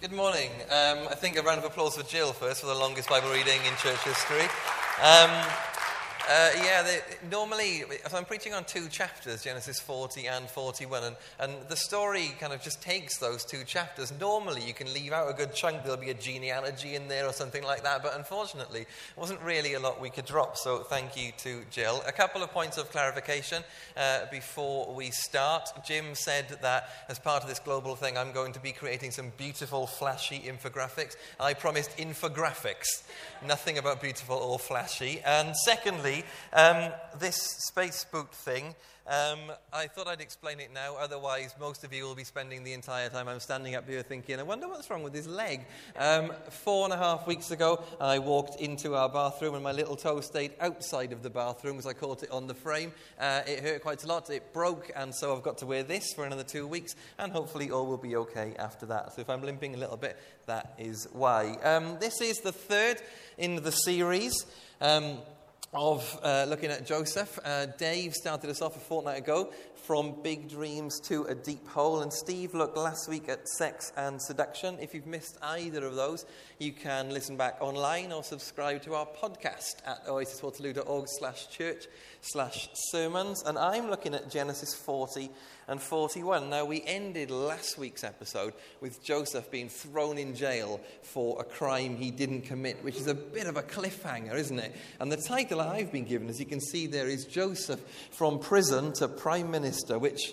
Good morning. Um, I think a round of applause for Jill first for the longest Bible reading in church history. Um, uh, yeah, they, normally, I'm preaching on two chapters, Genesis 40 and 41, and, and the story kind of just takes those two chapters. Normally, you can leave out a good chunk, there'll be a genealogy in there or something like that, but unfortunately, it wasn't really a lot we could drop, so thank you to Jill. A couple of points of clarification uh, before we start. Jim said that as part of this global thing, I'm going to be creating some beautiful, flashy infographics. I promised infographics, nothing about beautiful or flashy. And secondly, um, this space boot thing, um, I thought I'd explain it now, otherwise, most of you will be spending the entire time I'm standing up here thinking, I wonder what's wrong with his leg. Um, four and a half weeks ago, I walked into our bathroom and my little toe stayed outside of the bathroom as I caught it on the frame. Uh, it hurt quite a lot, it broke, and so I've got to wear this for another two weeks, and hopefully all will be okay after that. So if I'm limping a little bit, that is why. Um, this is the third in the series. Um, of uh, looking at Joseph. Uh, Dave started us off a fortnight ago from big dreams to a deep hole, and Steve looked last week at sex and seduction. If you've missed either of those, you can listen back online or subscribe to our podcast at oasiswaterloo.org slash sermons. And I'm looking at Genesis 40 and 41. Now, we ended last week's episode with Joseph being thrown in jail for a crime he didn't commit, which is a bit of a cliffhanger, isn't it? And the title I've been given, as you can see there, is Joseph from Prison to Prime Minister, which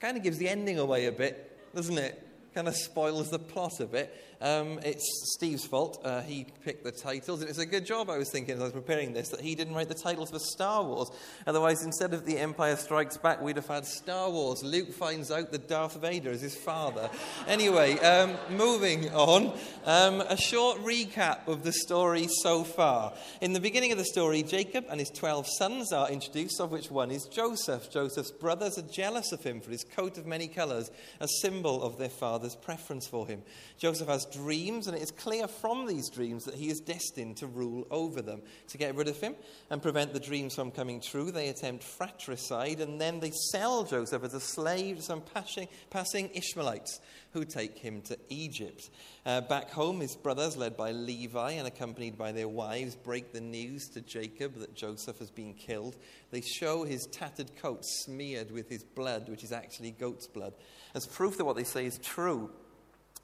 kind of gives the ending away a bit, doesn't it? Kind of spoils the plot a bit. Um, it's Steve's fault. Uh, he picked the titles, and it's a good job, I was thinking as I was preparing this, that he didn't write the titles for Star Wars. Otherwise, instead of The Empire Strikes Back, we'd have had Star Wars. Luke finds out that Darth Vader is his father. Anyway, um, moving on, um, a short recap of the story so far. In the beginning of the story, Jacob and his 12 sons are introduced, of which one is Joseph. Joseph's brothers are jealous of him for his coat of many colors, a symbol of their father's preference for him. Joseph has dreams, and it is clear from these dreams that he is destined to rule over them. To get rid of him and prevent the dreams from coming true, they attempt fratricide, and then they sell Joseph as a slave to some passing, passing Ishmaelites who take him to Egypt. Uh, back home, his brothers, led by Levi and accompanied by their wives, break the news to Jacob that Joseph has been killed. They show his tattered coat smeared with his blood, which is actually goat's blood, as proof that what they say is true.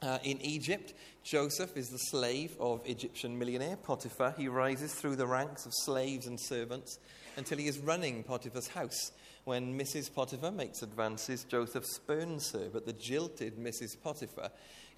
Uh, in Egypt, Joseph is the slave of Egyptian millionaire Potiphar. He rises through the ranks of slaves and servants until he is running Potiphar's house. When Mrs. Potiphar makes advances, Joseph spurns her, but the jilted Mrs. Potiphar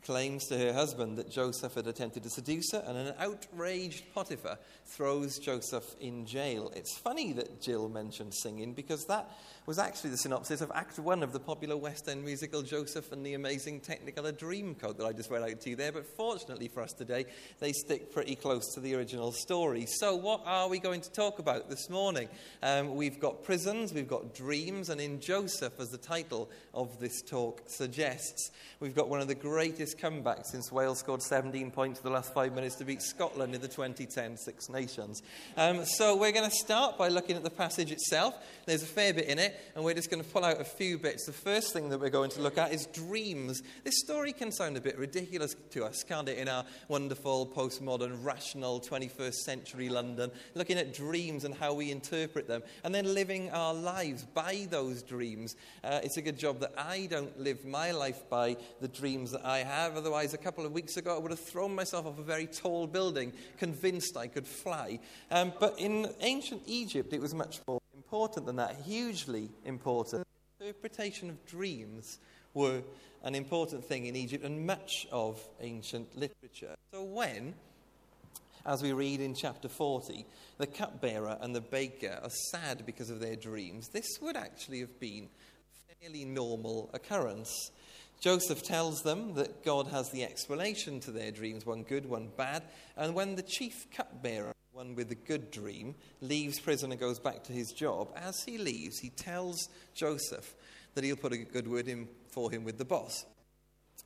claims to her husband that Joseph had attempted to seduce her, and an outraged Potiphar throws Joseph in jail. It's funny that Jill mentioned singing because that was actually the synopsis of Act One of the popular West End musical Joseph and the Amazing Technicolor Dreamcoat that I just read out to you there. But fortunately for us today, they stick pretty close to the original story. So, what are we going to talk about this morning? Um, we've got prisons, we've got dreams, and in Joseph, as the title of this talk suggests, we've got one of the greatest comebacks since Wales scored 17 points in the last five minutes to beat Scotland in the 2010 Six Nations. Um, so, we're going to start by looking at the passage itself. There's a fair bit in it and we're just going to pull out a few bits. The first thing that we're going to look at is dreams. This story can sound a bit ridiculous to us, can't it, in our wonderful, postmodern, rational 21st century London, looking at dreams and how we interpret them, and then living our lives by those dreams. Uh, it's a good job that I don't live my life by the dreams that I have. Otherwise, a couple of weeks ago, I would have thrown myself off a very tall building, convinced I could fly. Um, but in ancient Egypt, it was much more important than that, hugely important. Interpretation of dreams were an important thing in Egypt and much of ancient literature. So when, as we read in chapter 40, the cupbearer and the baker are sad because of their dreams, this would actually have been a fairly normal occurrence. Joseph tells them that God has the explanation to their dreams, one good, one bad, and when the chief cupbearer one with a good dream, leaves prison and goes back to his job. As he leaves, he tells Joseph that he'll put a good word in for him with the boss.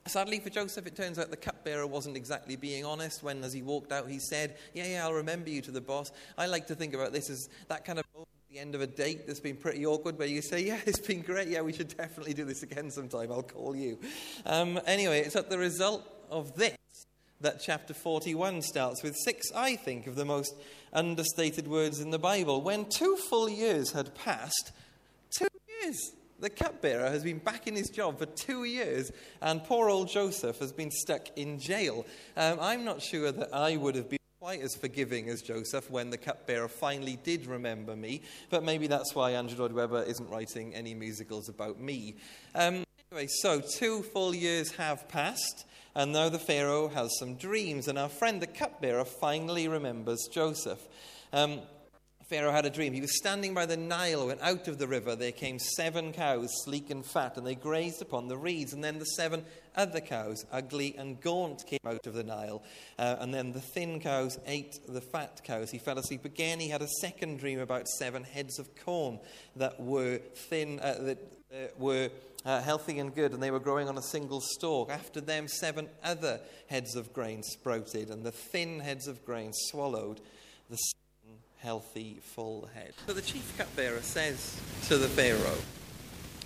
Sadly for Joseph, it turns out the cupbearer wasn't exactly being honest when, as he walked out, he said, Yeah, yeah, I'll remember you to the boss. I like to think about this as that kind of moment the end of a date that's been pretty awkward where you say, Yeah, it's been great. Yeah, we should definitely do this again sometime. I'll call you. Um, anyway, it's at the result of this that chapter 41 starts with six, I think, of the most understated words in the Bible. When two full years had passed, two years. The cupbearer has been back in his job for two years, and poor old Joseph has been stuck in jail. Um, I'm not sure that I would have been quite as forgiving as Joseph when the cupbearer finally did remember me, but maybe that's why Andrew Lloyd Webber isn't writing any musicals about me. Um, anyway, so two full years have passed, and now the Pharaoh has some dreams, and our friend the cupbearer finally remembers Joseph. Um, Pharaoh had a dream. He was standing by the Nile when out of the river there came seven cows, sleek and fat, and they grazed upon the reeds. And then the seven other cows, ugly and gaunt, came out of the Nile. Uh, and then the thin cows ate the fat cows. He fell asleep again. He had a second dream about seven heads of corn that were thin, uh, that uh, were uh, healthy and good, and they were growing on a single stalk. After them, seven other heads of grain sprouted, and the thin heads of grain swallowed the healthy, full head. So the chief cupbearer says to the Pharaoh,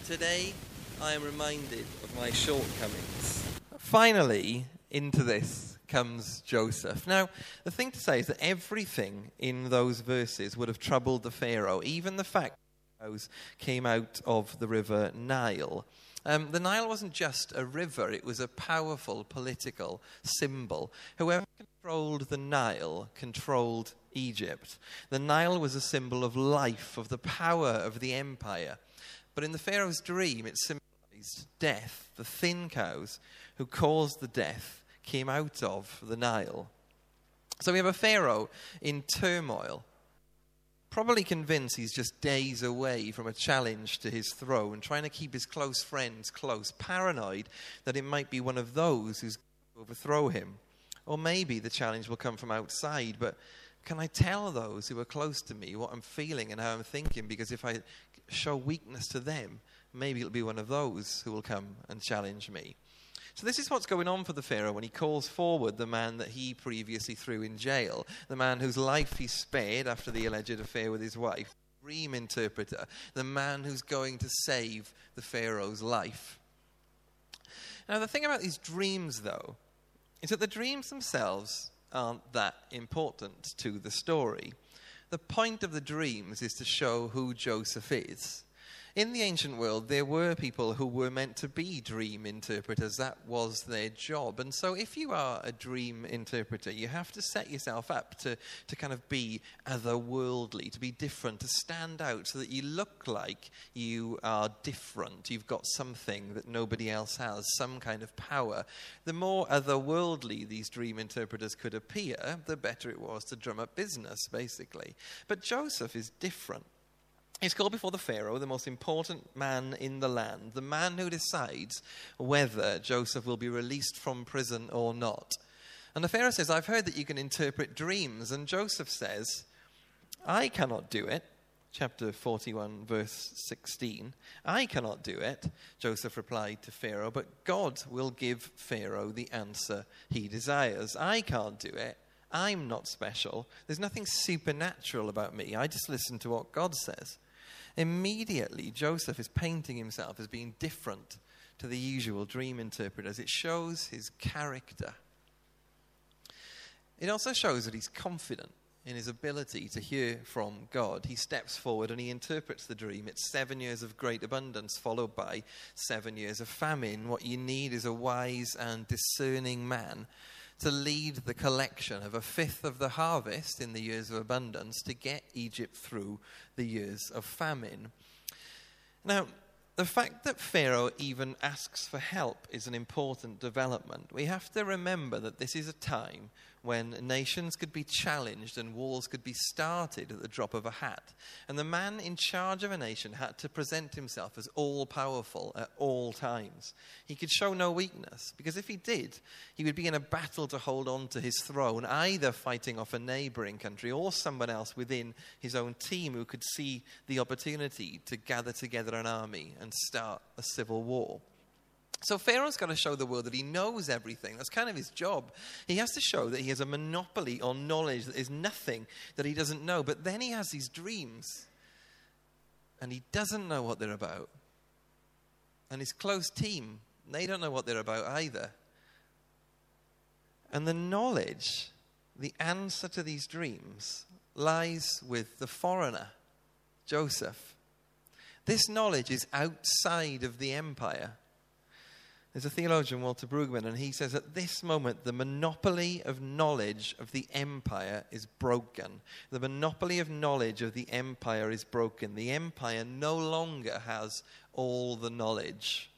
Today I am reminded of my shortcomings. Finally, into this comes Joseph. Now, the thing to say is that everything in those verses would have troubled the Pharaoh, even the fact that came out of the river Nile. Um, the Nile wasn't just a river, it was a powerful political symbol. Whoever controlled the Nile controlled Egypt. The Nile was a symbol of life, of the power of the empire. But in the Pharaoh's dream, it symbolized death. The thin cows who caused the death came out of the Nile. So we have a Pharaoh in turmoil, probably convinced he's just days away from a challenge to his throne, trying to keep his close friends close, paranoid that it might be one of those who's gonna overthrow him. Or maybe the challenge will come from outside, but can I tell those who are close to me what I'm feeling and how I'm thinking? Because if I show weakness to them, maybe it'll be one of those who will come and challenge me. So, this is what's going on for the Pharaoh when he calls forward the man that he previously threw in jail, the man whose life he spared after the alleged affair with his wife, the dream interpreter, the man who's going to save the Pharaoh's life. Now, the thing about these dreams, though, is that the dreams themselves aren't that important to the story. The point of the dreams is to show who Joseph is in the ancient world, there were people who were meant to be dream interpreters. That was their job. And so, if you are a dream interpreter, you have to set yourself up to, to kind of be otherworldly, to be different, to stand out so that you look like you are different. You've got something that nobody else has, some kind of power. The more otherworldly these dream interpreters could appear, the better it was to drum up business, basically. But Joseph is different. He's called before the Pharaoh, the most important man in the land, the man who decides whether Joseph will be released from prison or not. And the Pharaoh says, I've heard that you can interpret dreams. And Joseph says, I cannot do it. Chapter 41, verse 16. I cannot do it, Joseph replied to Pharaoh, but God will give Pharaoh the answer he desires. I can't do it. I'm not special. There's nothing supernatural about me. I just listen to what God says. Immediately, Joseph is painting himself as being different to the usual dream interpreters. It shows his character. It also shows that he's confident in his ability to hear from God. He steps forward and he interprets the dream. It's seven years of great abundance, followed by seven years of famine. What you need is a wise and discerning man to lead the collection of a fifth of the harvest in the years of abundance to get Egypt through the years of famine. Now, the fact that Pharaoh even asks for help is an important development. We have to remember that this is a time when nations could be challenged and wars could be started at the drop of a hat. And the man in charge of a nation had to present himself as all powerful at all times. He could show no weakness, because if he did, he would be in a battle to hold on to his throne, either fighting off a neighboring country or someone else within his own team who could see the opportunity to gather together an army and start a civil war. So Pharaoh's got to show the world that he knows everything. That's kind of his job. He has to show that he has a monopoly on knowledge, that there's nothing that he doesn't know. But then he has these dreams, and he doesn't know what they're about. And his close team, they don't know what they're about either. And the knowledge, the answer to these dreams, lies with the foreigner, Joseph. This knowledge is outside of the empire. There's a theologian, Walter Brueggemann, and he says at this moment the monopoly of knowledge of the empire is broken. The monopoly of knowledge of the empire is broken. The empire no longer has all the knowledge.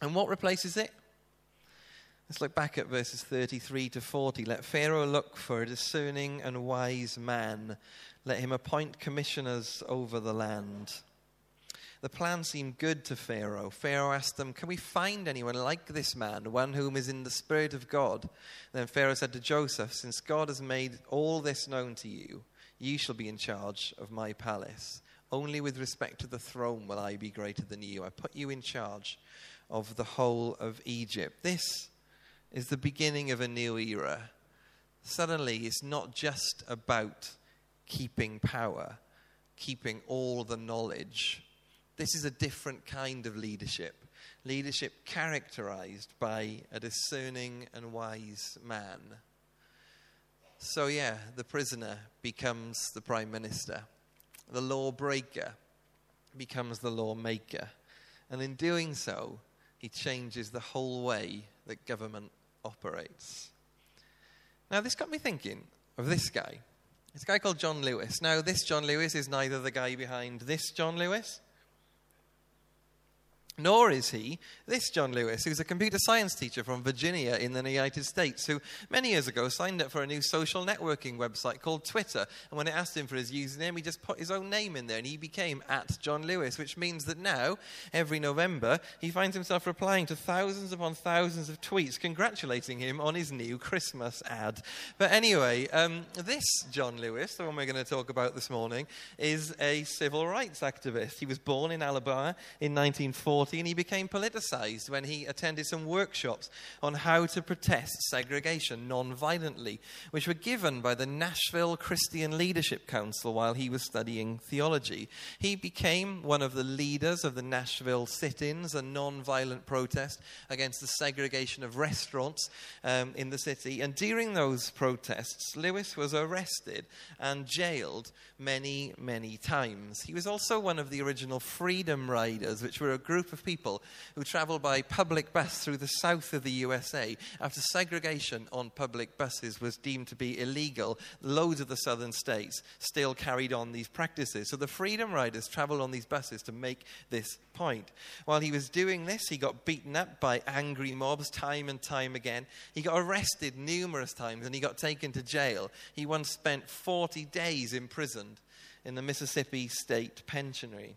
And what replaces it? Let's look back at verses 33 to 40. Let Pharaoh look for a discerning and wise man. Let him appoint commissioners over the land. The plan seemed good to Pharaoh. Pharaoh asked them, Can we find anyone like this man, one whom is in the Spirit of God? Then Pharaoh said to Joseph, Since God has made all this known to you, you shall be in charge of my palace. Only with respect to the throne will I be greater than you. I put you in charge of the whole of Egypt. This is the beginning of a new era. Suddenly, it's not just about keeping power, keeping all the knowledge this is a different kind of leadership. Leadership characterized by a discerning and wise man. So, yeah, the prisoner becomes the prime minister, the lawbreaker becomes the lawmaker. And in doing so, he changes the whole way that government operates. Now, this got me thinking of this guy. This guy called John Lewis. Now, this John Lewis is neither the guy behind this John Lewis nor is he this John Lewis, who's a computer science teacher from Virginia in the United States, who many years ago signed up for a new social networking website called Twitter. And when it asked him for his username, he just put his own name in there and he became at John Lewis, which means that now, every November, he finds himself replying to thousands upon thousands of tweets congratulating him on his new Christmas ad. But anyway, um, this John Lewis, the one we're going to talk about this morning, is a civil rights activist. He was born in Alabama in 1940 and he became politicized when he attended some workshops on how to protest segregation non violently, which were given by the Nashville Christian Leadership Council while he was studying theology. He became one of the leaders of the Nashville sit ins, a non violent protest against the segregation of restaurants um, in the city. And during those protests, Lewis was arrested and jailed many, many times. He was also one of the original Freedom Riders, which were a group of people who traveled by public bus through the south of the USA after segregation on public buses was deemed to be illegal. Loads of the southern states still carried on these practices. So the Freedom Riders traveled on these buses to make this point. While he was doing this, he got beaten up by angry mobs time and time again. He got arrested numerous times and he got taken to jail. He once spent 40 days imprisoned in the Mississippi State Penitentiary.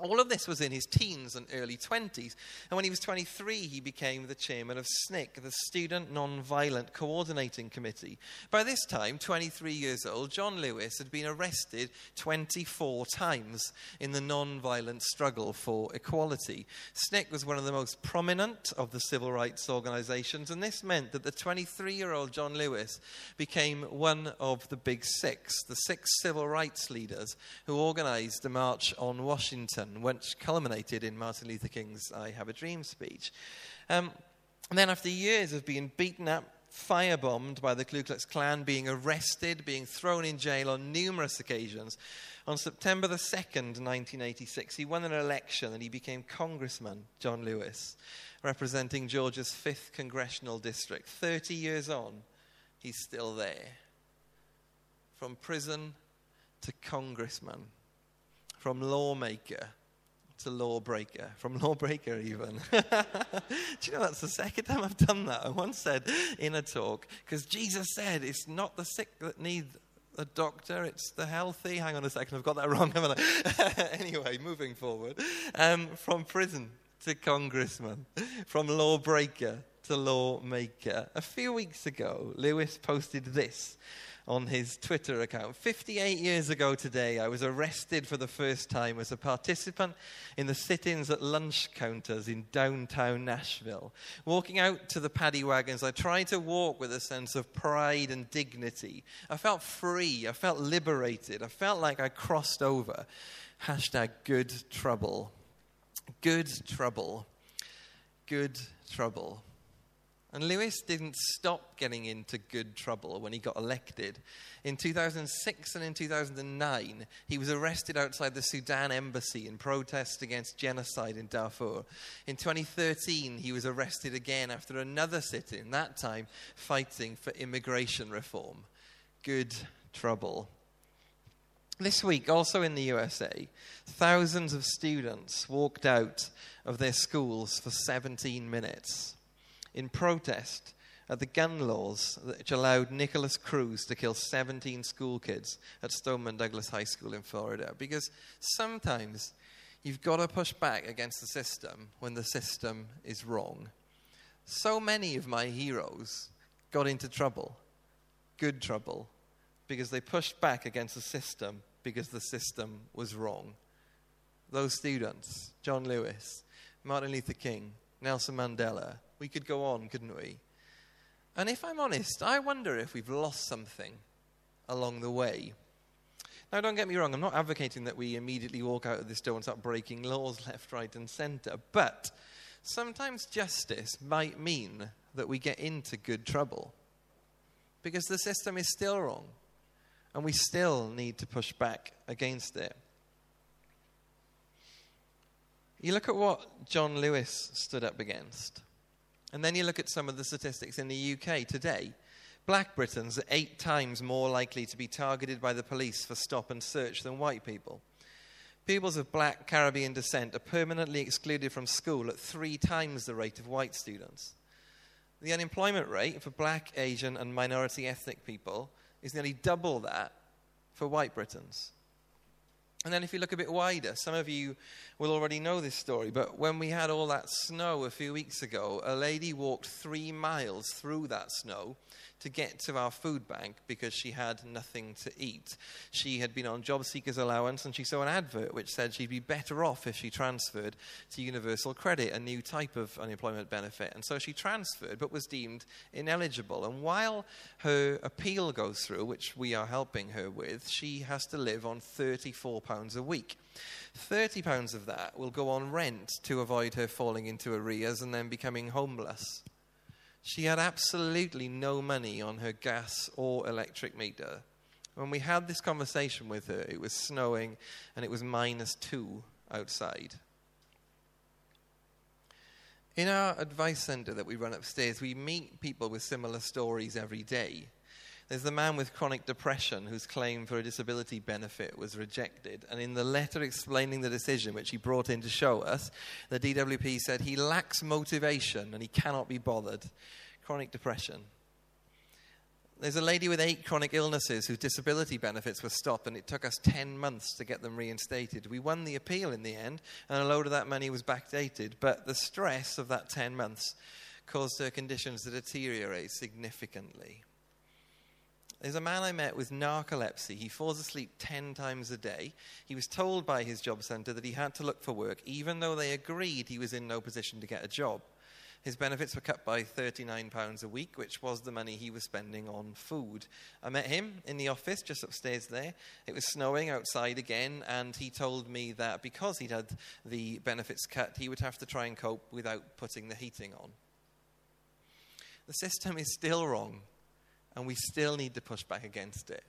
All of this was in his teens and early 20s. And when he was 23, he became the chairman of SNCC, the Student Nonviolent Coordinating Committee. By this time, 23 years old, John Lewis had been arrested 24 times in the nonviolent struggle for equality. SNCC was one of the most prominent of the civil rights organizations, and this meant that the 23 year old John Lewis became one of the big six, the six civil rights leaders who organized the March on Washington which culminated in Martin Luther King's I Have a Dream speech. Um, and then, after years of being beaten up, firebombed by the Ku Klux Klan, being arrested, being thrown in jail on numerous occasions, on September the 2nd, 1986, he won an election and he became Congressman John Lewis, representing Georgia's 5th congressional district. 30 years on, he's still there. From prison to congressman, from lawmaker to lawbreaker, from lawbreaker even. Do you know that's the second time I've done that? I once said in a talk, because Jesus said it's not the sick that need a doctor, it's the healthy. Hang on a second, I've got that wrong, haven't I? anyway, moving forward. Um, from prison to congressman, from lawbreaker to lawmaker. A few weeks ago, Lewis posted this on his Twitter account. 58 years ago today, I was arrested for the first time as a participant in the sit ins at lunch counters in downtown Nashville. Walking out to the paddy wagons, I tried to walk with a sense of pride and dignity. I felt free, I felt liberated, I felt like I crossed over. Hashtag good trouble. Good trouble. Good trouble. And Lewis didn't stop getting into good trouble when he got elected. In 2006 and in 2009, he was arrested outside the Sudan embassy in protest against genocide in Darfur. In 2013, he was arrested again after another sit in, that time fighting for immigration reform. Good trouble. This week, also in the USA, thousands of students walked out of their schools for 17 minutes in protest at the gun laws which allowed Nikolas Cruz to kill 17 school kids at Stoneman Douglas High School in Florida. Because sometimes you've got to push back against the system when the system is wrong. So many of my heroes got into trouble, good trouble, because they pushed back against the system because the system was wrong. Those students, John Lewis, Martin Luther King, Nelson Mandela, we could go on, couldn't we? And if I'm honest, I wonder if we've lost something along the way. Now, don't get me wrong, I'm not advocating that we immediately walk out of this door and start breaking laws left, right, and centre, but sometimes justice might mean that we get into good trouble because the system is still wrong and we still need to push back against it. You look at what John Lewis stood up against. And then you look at some of the statistics in the UK today. Black Britons are eight times more likely to be targeted by the police for stop and search than white people. Pupils of black Caribbean descent are permanently excluded from school at three times the rate of white students. The unemployment rate for black, Asian, and minority ethnic people is nearly double that for white Britons. And then, if you look a bit wider, some of you will already know this story, but when we had all that snow a few weeks ago, a lady walked three miles through that snow to get to our food bank because she had nothing to eat. She had been on job seekers allowance and she saw an advert which said she'd be better off if she transferred to Universal Credit, a new type of unemployment benefit. And so she transferred but was deemed ineligible. And while her appeal goes through, which we are helping her with, she has to live on £34 a week. £30 of that will go on rent to avoid her falling into arrears and then becoming homeless. She had absolutely no money on her gas or electric meter. When we had this conversation with her, it was snowing and it was minus two outside. In our advice center that we run upstairs, we meet people with similar stories every day. There's the man with chronic depression whose claim for a disability benefit was rejected. And in the letter explaining the decision, which he brought in to show us, the DWP said he lacks motivation and he cannot be bothered. Chronic depression. There's a lady with eight chronic illnesses whose disability benefits were stopped, and it took us 10 months to get them reinstated. We won the appeal in the end, and a load of that money was backdated. But the stress of that 10 months caused her conditions to deteriorate significantly. There's a man I met with narcolepsy. He falls asleep 10 times a day. He was told by his job centre that he had to look for work, even though they agreed he was in no position to get a job. His benefits were cut by £39 a week, which was the money he was spending on food. I met him in the office just upstairs there. It was snowing outside again, and he told me that because he'd had the benefits cut, he would have to try and cope without putting the heating on. The system is still wrong and we still need to push back against it.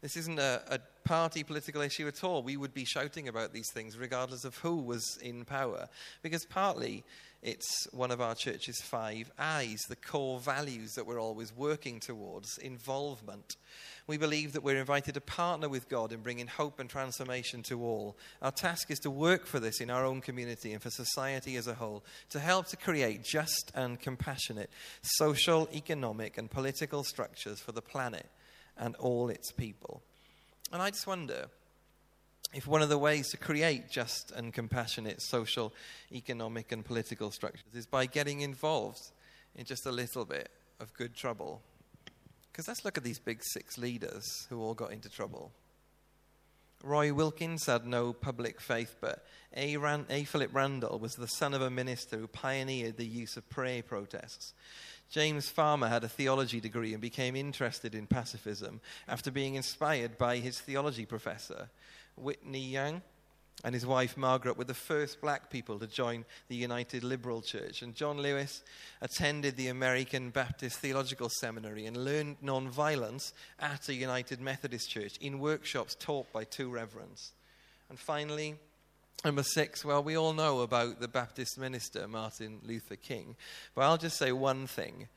This isn't a, a, party political issue at all. We would be shouting about these things regardless of who was in power, because partly it's one of our church's five I's, the core values that we're always working towards involvement. We believe that we're invited to partner with God in bringing hope and transformation to all. Our task is to work for this in our own community and for society as a whole, to help to create just and compassionate social, economic, and political structures for the planet and all its people. And I just wonder if one of the ways to create just and compassionate social, economic, and political structures is by getting involved in just a little bit of good trouble. Because let's look at these big six leaders who all got into trouble. Roy Wilkins had no public faith, but A. Ran- a. Philip Randolph was the son of a minister who pioneered the use of prayer protests. James Farmer had a theology degree and became interested in pacifism after being inspired by his theology professor. Whitney Young and his wife Margaret were the first black people to join the United Liberal Church. And John Lewis attended the American Baptist Theological Seminary and learned nonviolence at a United Methodist Church in workshops taught by two reverends. And finally, Number six, well, we all know about the Baptist minister, Martin Luther King. But I'll just say one thing.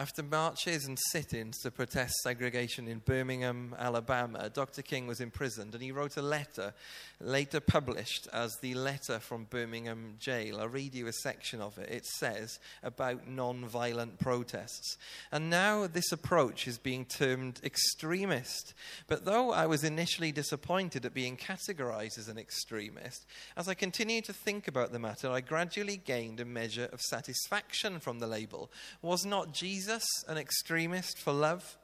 After marches and sit ins to protest segregation in Birmingham, Alabama, Dr. King was imprisoned and he wrote a letter, later published as the Letter from Birmingham Jail. I'll read you a section of it. It says about non violent protests. And now this approach is being termed extremist. But though I was initially disappointed at being categorized as an extremist, as I continued to think about the matter, I gradually gained a measure of satisfaction from the label. Was not Jesus? Jesus an extremist for love?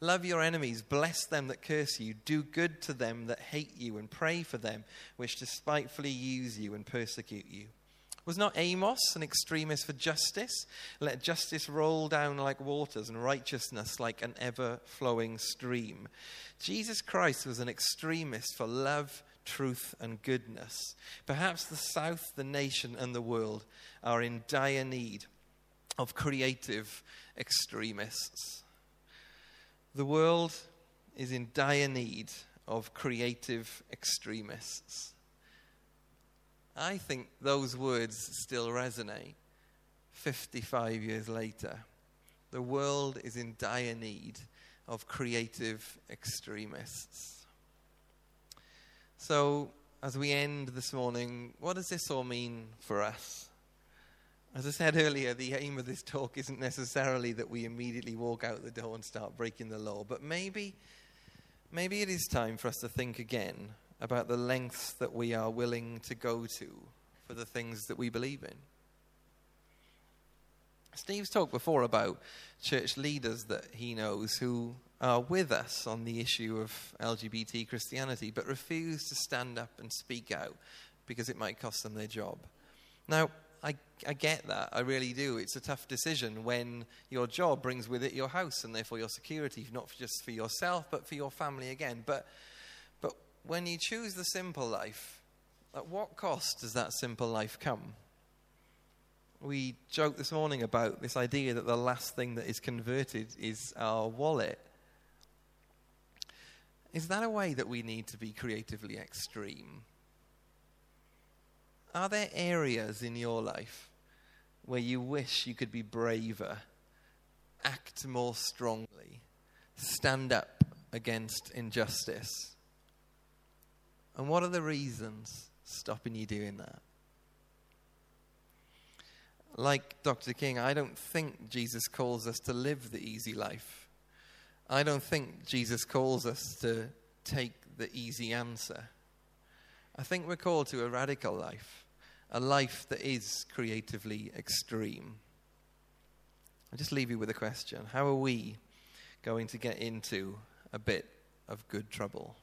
Love your enemies, bless them that curse you, do good to them that hate you, and pray for them which despitefully use you and persecute you. Was not Amos an extremist for justice? Let justice roll down like waters and righteousness like an ever flowing stream. Jesus Christ was an extremist for love, truth, and goodness. Perhaps the South, the nation, and the world are in dire need of creative extremists. The world is in dire need of creative extremists. I think those words still resonate 55 years later. The world is in dire need of creative extremists. So, as we end this morning, what does this all mean for us? As I said earlier, the aim of this talk isn't necessarily that we immediately walk out the door and start breaking the law, but maybe, maybe it is time for us to think again about the lengths that we are willing to go to for the things that we believe in. Steve's talked before about church leaders that he knows who are with us on the issue of LGBT Christianity but refuse to stand up and speak out because it might cost them their job. Now, I, I get that. I really do. It's a tough decision when your job brings with it your house and therefore your security, not just for yourself, but for your family again. But, but when you choose the simple life, at what cost does that simple life come? We joked this morning about this idea that the last thing that is converted is our wallet. Is that a way that we need to be creatively extreme? Are there areas in your life where you wish you could be braver, act more strongly, stand up against injustice? And what are the reasons stopping you doing that? Like Dr. King, I don't think Jesus calls us to live the easy life. I don't think Jesus calls us to take the easy answer. I think we're called to a radical life, a life that is creatively extreme. I'll just leave you with a question How are we going to get into a bit of good trouble?